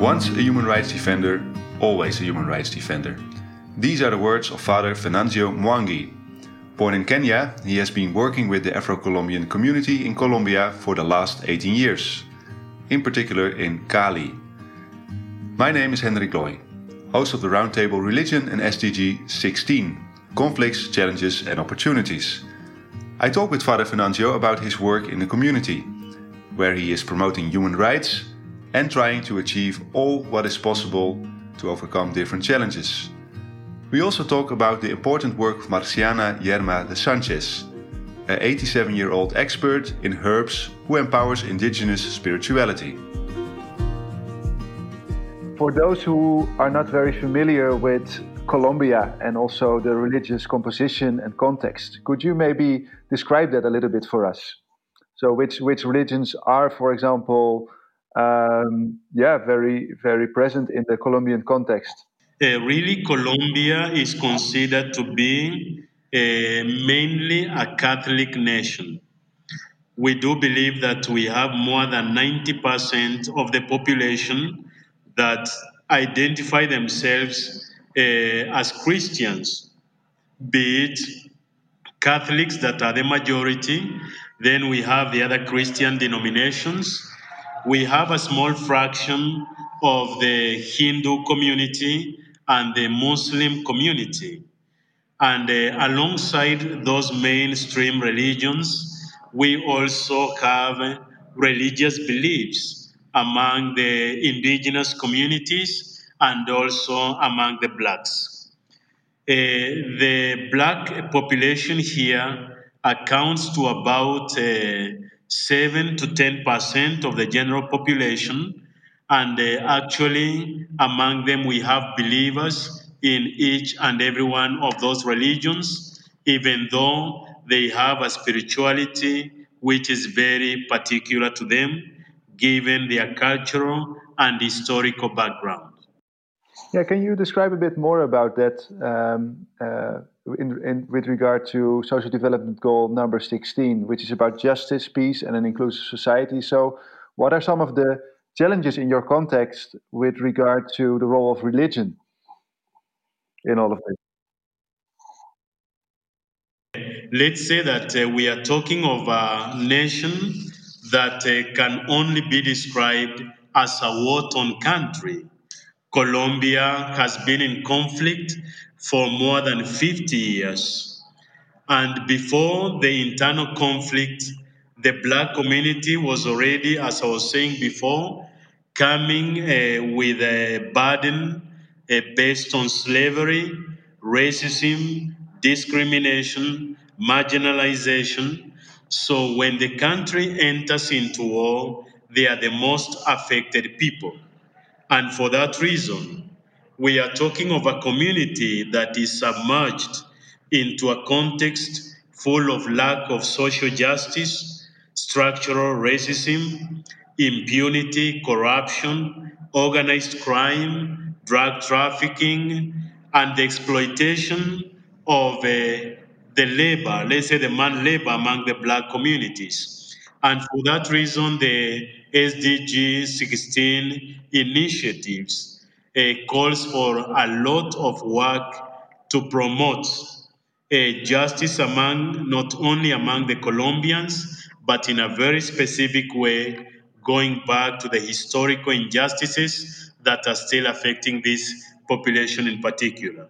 Once a human rights defender, always a human rights defender. These are the words of Father Venanzio Mwangi. Born in Kenya, he has been working with the Afro Colombian community in Colombia for the last 18 years, in particular in Cali. My name is Hendrik Loy, host of the Roundtable Religion and SDG 16 Conflicts, Challenges and Opportunities. I talk with Father Venanzio about his work in the community, where he is promoting human rights and trying to achieve all what is possible to overcome different challenges. We also talk about the important work of Marciana Yerma de Sanchez, an 87 year old expert in herbs who empowers indigenous spirituality. For those who are not very familiar with Colombia and also the religious composition and context, could you maybe describe that a little bit for us? So, which which religions are, for example, um, yeah, very very present in the Colombian context? Uh, really, Colombia is considered to be uh, mainly a Catholic nation. We do believe that we have more than 90% of the population that identify themselves uh, as Christians, be it Catholics that are the majority, then we have the other Christian denominations. We have a small fraction of the Hindu community and the Muslim community. And uh, alongside those mainstream religions, we also have religious beliefs among the indigenous communities and also among the blacks. Uh, the black population here accounts to about uh, 7 to 10 percent of the general population, and uh, actually, among them, we have believers in each and every one of those religions, even though they have a spirituality which is very particular to them, given their cultural and historical background. Yeah, can you describe a bit more about that um, uh, in, in, with regard to Social Development Goal number 16, which is about justice, peace, and an inclusive society? So, what are some of the challenges in your context with regard to the role of religion in all of this? Let's say that uh, we are talking of a nation that uh, can only be described as a war torn country. Colombia has been in conflict for more than 50 years. And before the internal conflict, the black community was already, as I was saying before, coming uh, with a burden uh, based on slavery, racism, discrimination, marginalization. So when the country enters into war, they are the most affected people. And for that reason, we are talking of a community that is submerged into a context full of lack of social justice, structural racism, impunity, corruption, organized crime, drug trafficking, and the exploitation of uh, the labor, let's say the man labor among the black communities. And for that reason, the SDG 16 initiatives uh, calls for a lot of work to promote uh, justice among not only among the Colombians, but in a very specific way, going back to the historical injustices that are still affecting this population in particular.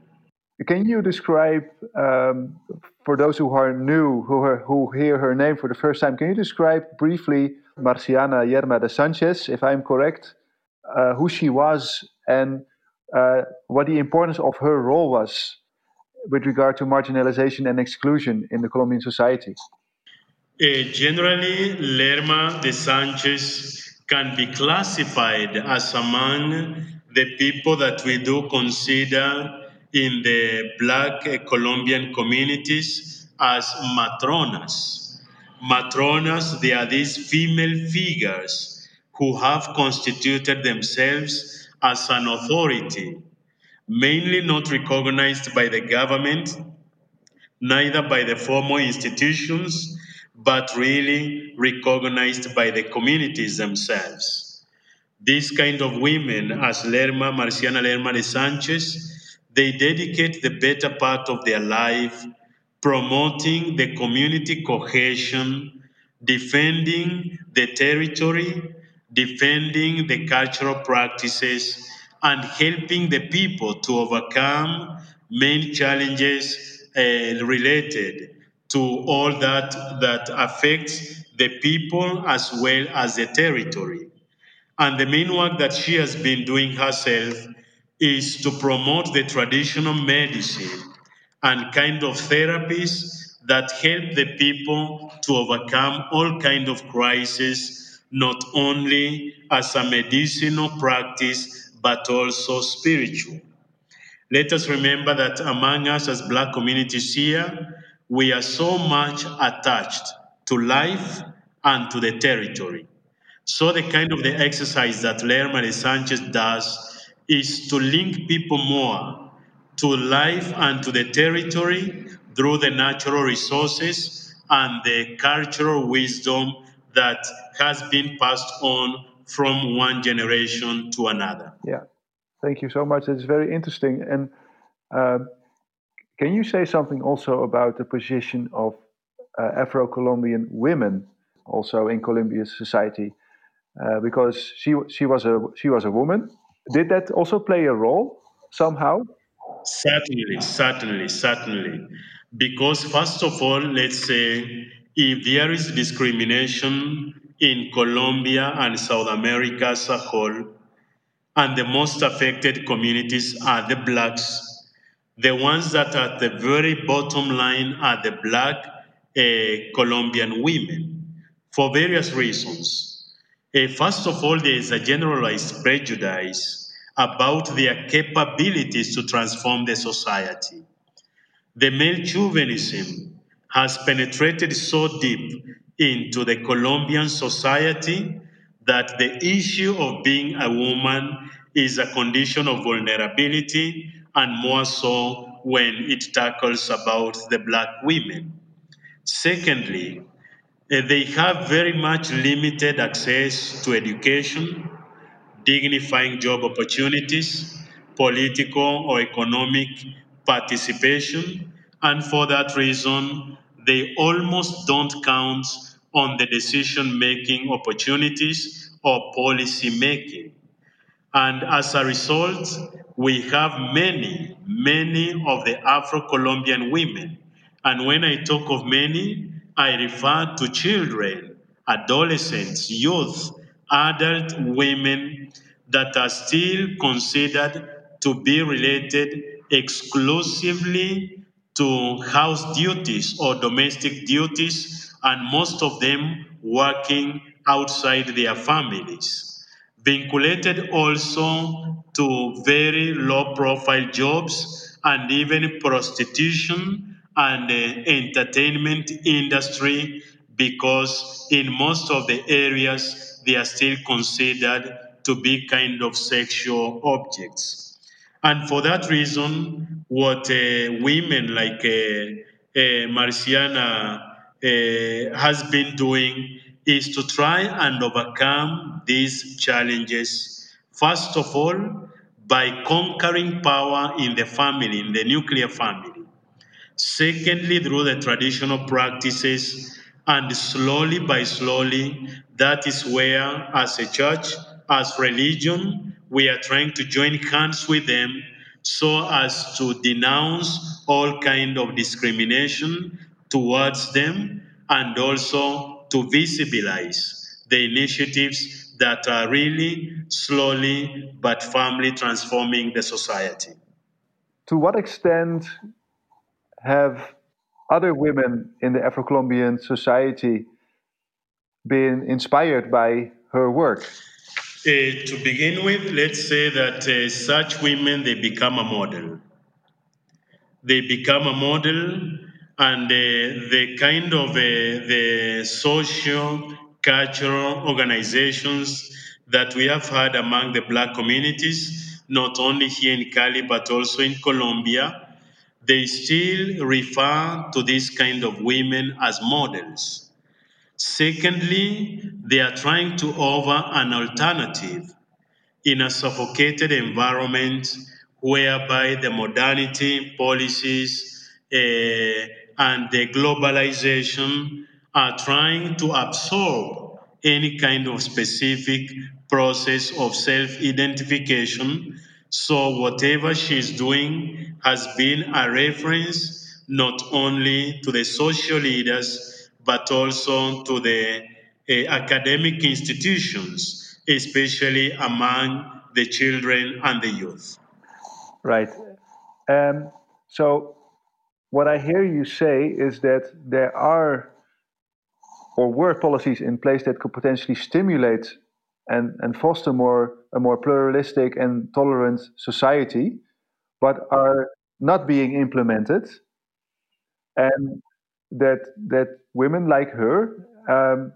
Can you describe, um, for those who are new, who, are, who hear her name for the first time, can you describe briefly Marciana Yerma de Sanchez, if I'm correct, uh, who she was and uh, what the importance of her role was with regard to marginalization and exclusion in the Colombian society? Uh, generally, Lerma de Sanchez can be classified as among the people that we do consider in the black Colombian communities as matronas. Matronas, they are these female figures who have constituted themselves as an authority, mainly not recognized by the government, neither by the formal institutions, but really recognized by the communities themselves. These kind of women, as Lerma, Marciana Lerma de Sanchez, they dedicate the better part of their life promoting the community cohesion, defending the territory, defending the cultural practices, and helping the people to overcome main challenges uh, related to all that that affects the people as well as the territory. And the main work that she has been doing herself is to promote the traditional medicine and kind of therapies that help the people to overcome all kind of crises, not only as a medicinal practice, but also spiritual. Let us remember that among us as Black communities here, we are so much attached to life and to the territory. So the kind of the exercise that Lerma de Sanchez does is to link people more to life and to the territory through the natural resources and the cultural wisdom that has been passed on from one generation to another. Yeah, thank you so much. It's very interesting. And uh, can you say something also about the position of uh, Afro Colombian women also in Colombian society? Uh, because she she was a she was a woman. Did that also play a role somehow? Certainly, certainly, certainly. Because, first of all, let's say if there is discrimination in Colombia and South America as a whole, and the most affected communities are the blacks, the ones that are at the very bottom line are the black uh, Colombian women for various reasons. First of all, there is a generalized prejudice about their capabilities to transform the society. The male chauvinism has penetrated so deep into the Colombian society that the issue of being a woman is a condition of vulnerability and more so when it tackles about the black women. Secondly, Uh, they have very much limited access to education, dignifying job opportunities, political or economic participation, and for that reason, they almost don't count on the decision making opportunities or policy making. And as a result, we have many, many of the Afro Colombian women. And when I talk of many, I refer to children, adolescents, youth, adult women that are still considered to be related exclusively to house duties or domestic duties, and most of them working outside their families. Vinculated also to very low profile jobs and even prostitution and the entertainment industry because in most of the areas they are still considered to be kind of sexual objects. And for that reason, what uh, women like uh, uh, Marciana uh, has been doing is to try and overcome these challenges, first of all, by conquering power in the family, in the nuclear family. Secondly, through the traditional practices and slowly by slowly, that is where, as a church, as religion, we are trying to join hands with them so as to denounce all kind of discrimination towards them and also to visibilize the initiatives that are really slowly but firmly transforming the society. To what extent have other women in the Afro Colombian society been inspired by her work? Uh, to begin with, let's say that uh, such women they become a model. They become a model, and uh, the kind of uh, the social, cultural organizations that we have had among the Black communities, not only here in Cali but also in Colombia, they still refer to these kind of women as models. Secondly, they are trying to offer an alternative in a suffocated environment whereby the modernity policies uh, and the globalization are trying to absorb any kind of specific process of self identification. So, whatever she's doing has been a reference not only to the social leaders but also to the uh, academic institutions, especially among the children and the youth. Right. Um, so, what I hear you say is that there are or were policies in place that could potentially stimulate and, and foster more a more pluralistic and tolerant society, but are not being implemented, and that that women like her um,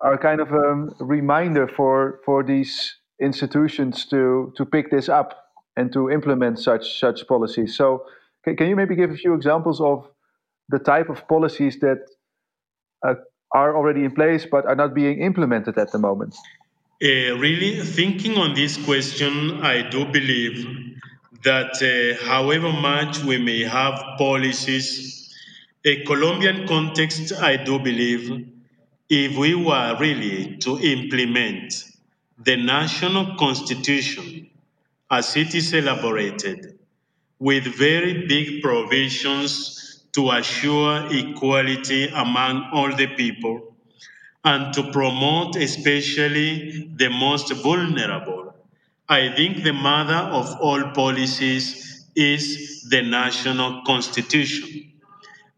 are kind of a reminder for for these institutions to to pick this up and to implement such such policies. So, can, can you maybe give a few examples of the type of policies that uh, are already in place but are not being implemented at the moment? Uh, really, thinking on this question, I do believe that uh, however much we may have policies, a Colombian context, I do believe, if we were really to implement the national constitution as it is elaborated, with very big provisions to assure equality among all the people and to promote especially the most vulnerable. I think the mother of all policies is the national constitution.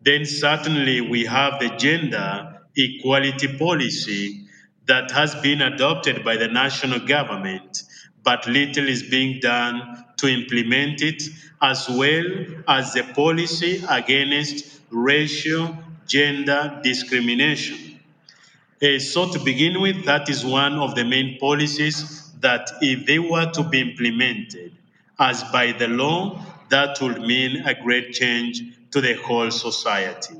Then certainly we have the gender equality policy that has been adopted by the national government, but little is being done to implement it, as well as the policy against racial gender discrimination. Uh, so, to begin with, that is one of the main policies that, if they were to be implemented as by the law, that would mean a great change to the whole society.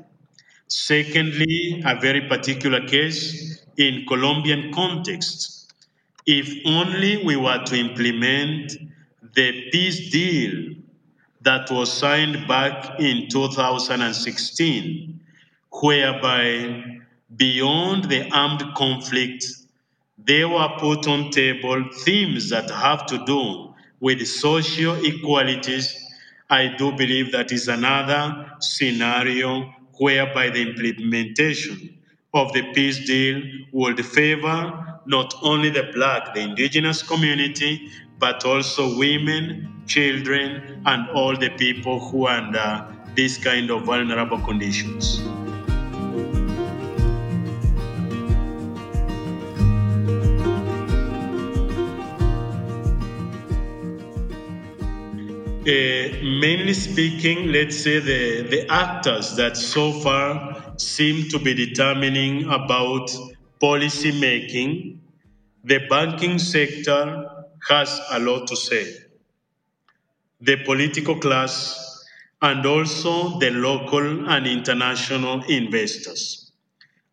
Secondly, a very particular case in Colombian context. If only we were to implement the peace deal that was signed back in 2016, whereby beyond the armed conflict, they were put on table themes that have to do with social equalities. I do believe that is another scenario whereby the implementation of the peace deal would favor not only the black, the indigenous community, but also women, children, and all the people who are under these kind of vulnerable conditions. Uh, mainly speaking, let's say the, the actors that so far seem to be determining about policy making, the banking sector has a lot to say. The political class and also the local and international investors.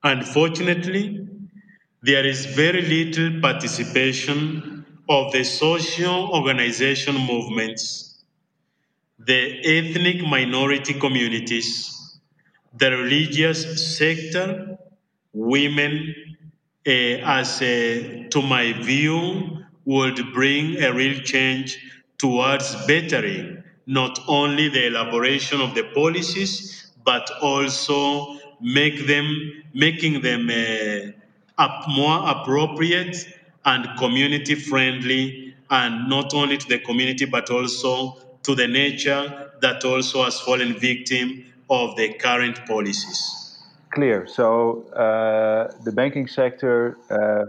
Unfortunately, there is very little participation of the social organization movements the ethnic minority communities, the religious sector, women, uh, as uh, to my view, would bring a real change towards bettering not only the elaboration of the policies, but also make them, making them uh, more appropriate and community friendly, and not only to the community, but also to the nature that also has fallen victim of the current policies. Clear. So uh, the banking sector uh,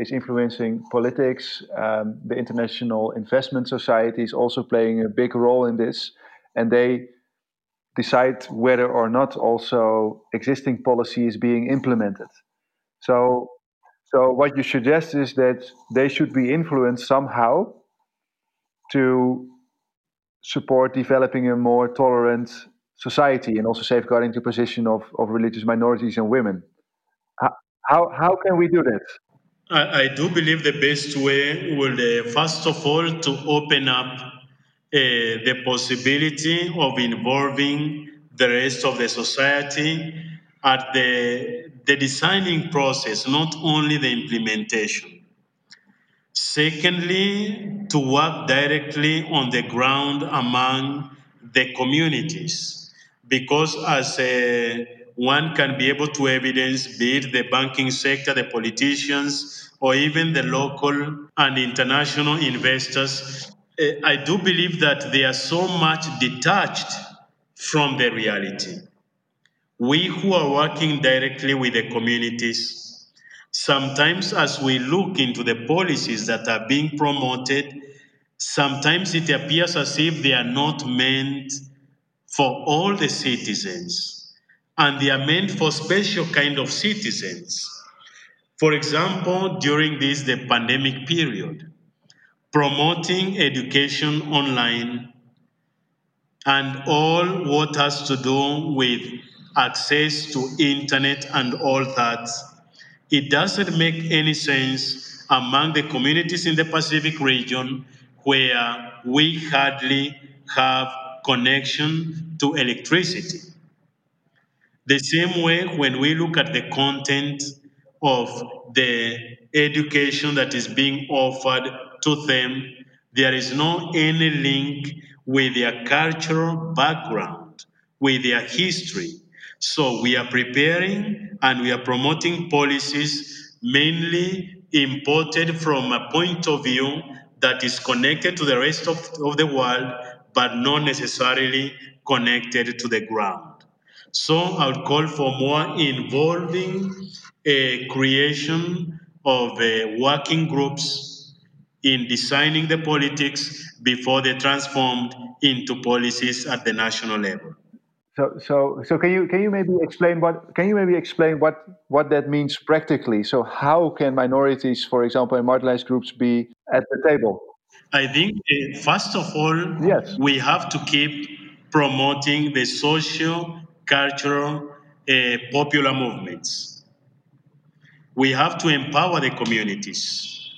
is influencing politics. Um, the international investment society is also playing a big role in this, and they decide whether or not also existing policy is being implemented. So, so what you suggest is that they should be influenced somehow to support developing a more tolerant society and also safeguarding the position of, of religious minorities and women. How, how, can we do that? I, I do believe the best way will, uh, first of all, to open up uh, the possibility of involving the rest of the society at the, the designing process, not only the implementation. Secondly, to work directly on the ground among the communities, because as a one can be able to evidence, be it the banking sector, the politicians, or even the local and international investors. Eh, I do believe that they are so much detached from the reality. We who are working directly with the communities, sometimes as we look into the policies that are being promoted, sometimes it appears as if they are not meant for all the citizens and they are meant for special kind of citizens. For example, during this the pandemic period, promoting education online and all what has to do with access to internet and all that, it doesn't make any sense among the communities in the Pacific region where we hardly have connection to electricity. The same way, when we look at the content of the education that is being offered to them, there is no any link with their cultural background, with their history. So we are preparing and we are promoting policies mainly imported from a point of view that is connected to the rest of, of the world, but not necessarily connected to the ground. So I would call for more involving a creation of uh, working groups in designing the politics before they transformed into policies at the national level. So, so, so can you can you maybe explain what can you maybe explain what what that means practically? So, how can minorities, for example, and marginalized groups, be at the table? I think uh, first of all, yes, we have to keep promoting the social cultural, uh, popular movements. We have to empower the communities,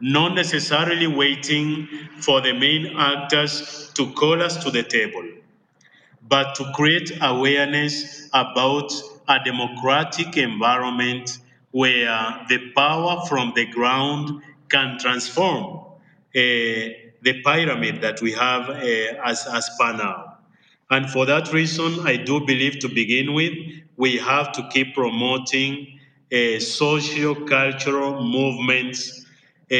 not necessarily waiting for the main actors to call us to the table, but to create awareness about a democratic environment where the power from the ground can transform uh, the pyramid that we have uh, as, as. And for that reason, I do believe to begin with, we have to keep promoting uh, social cultural movements uh,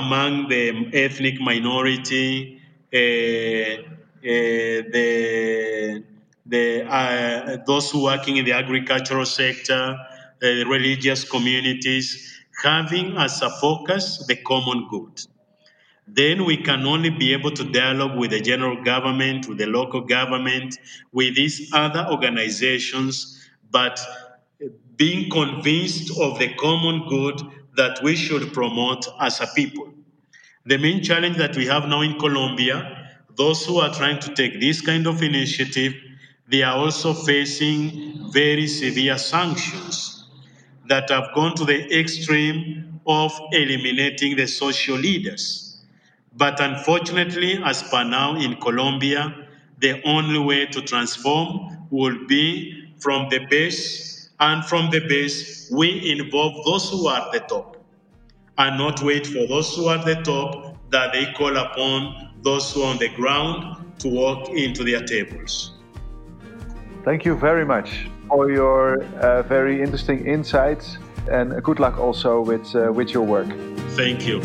among the ethnic minority, uh, uh the, the, uh, those working in the agricultural sector, the religious communities, having as a focus the common good then we can only be able to dialogue with the general government, with the local government, with these other organizations, but being convinced of the common good that we should promote as a people. The main challenge that we have now in Colombia, those who are trying to take this kind of initiative, they are also facing very severe sanctions that have gone to the extreme of eliminating the social leaders but unfortunately, as per now in Colombia, the only way to transform will be from the base, and from the base, we involve those who are at the top, and not wait for those who are at the top that they call upon those who are on the ground to walk into their tables. Thank you very much for your uh, very interesting insights, and good luck also with, uh, with your work. Thank you.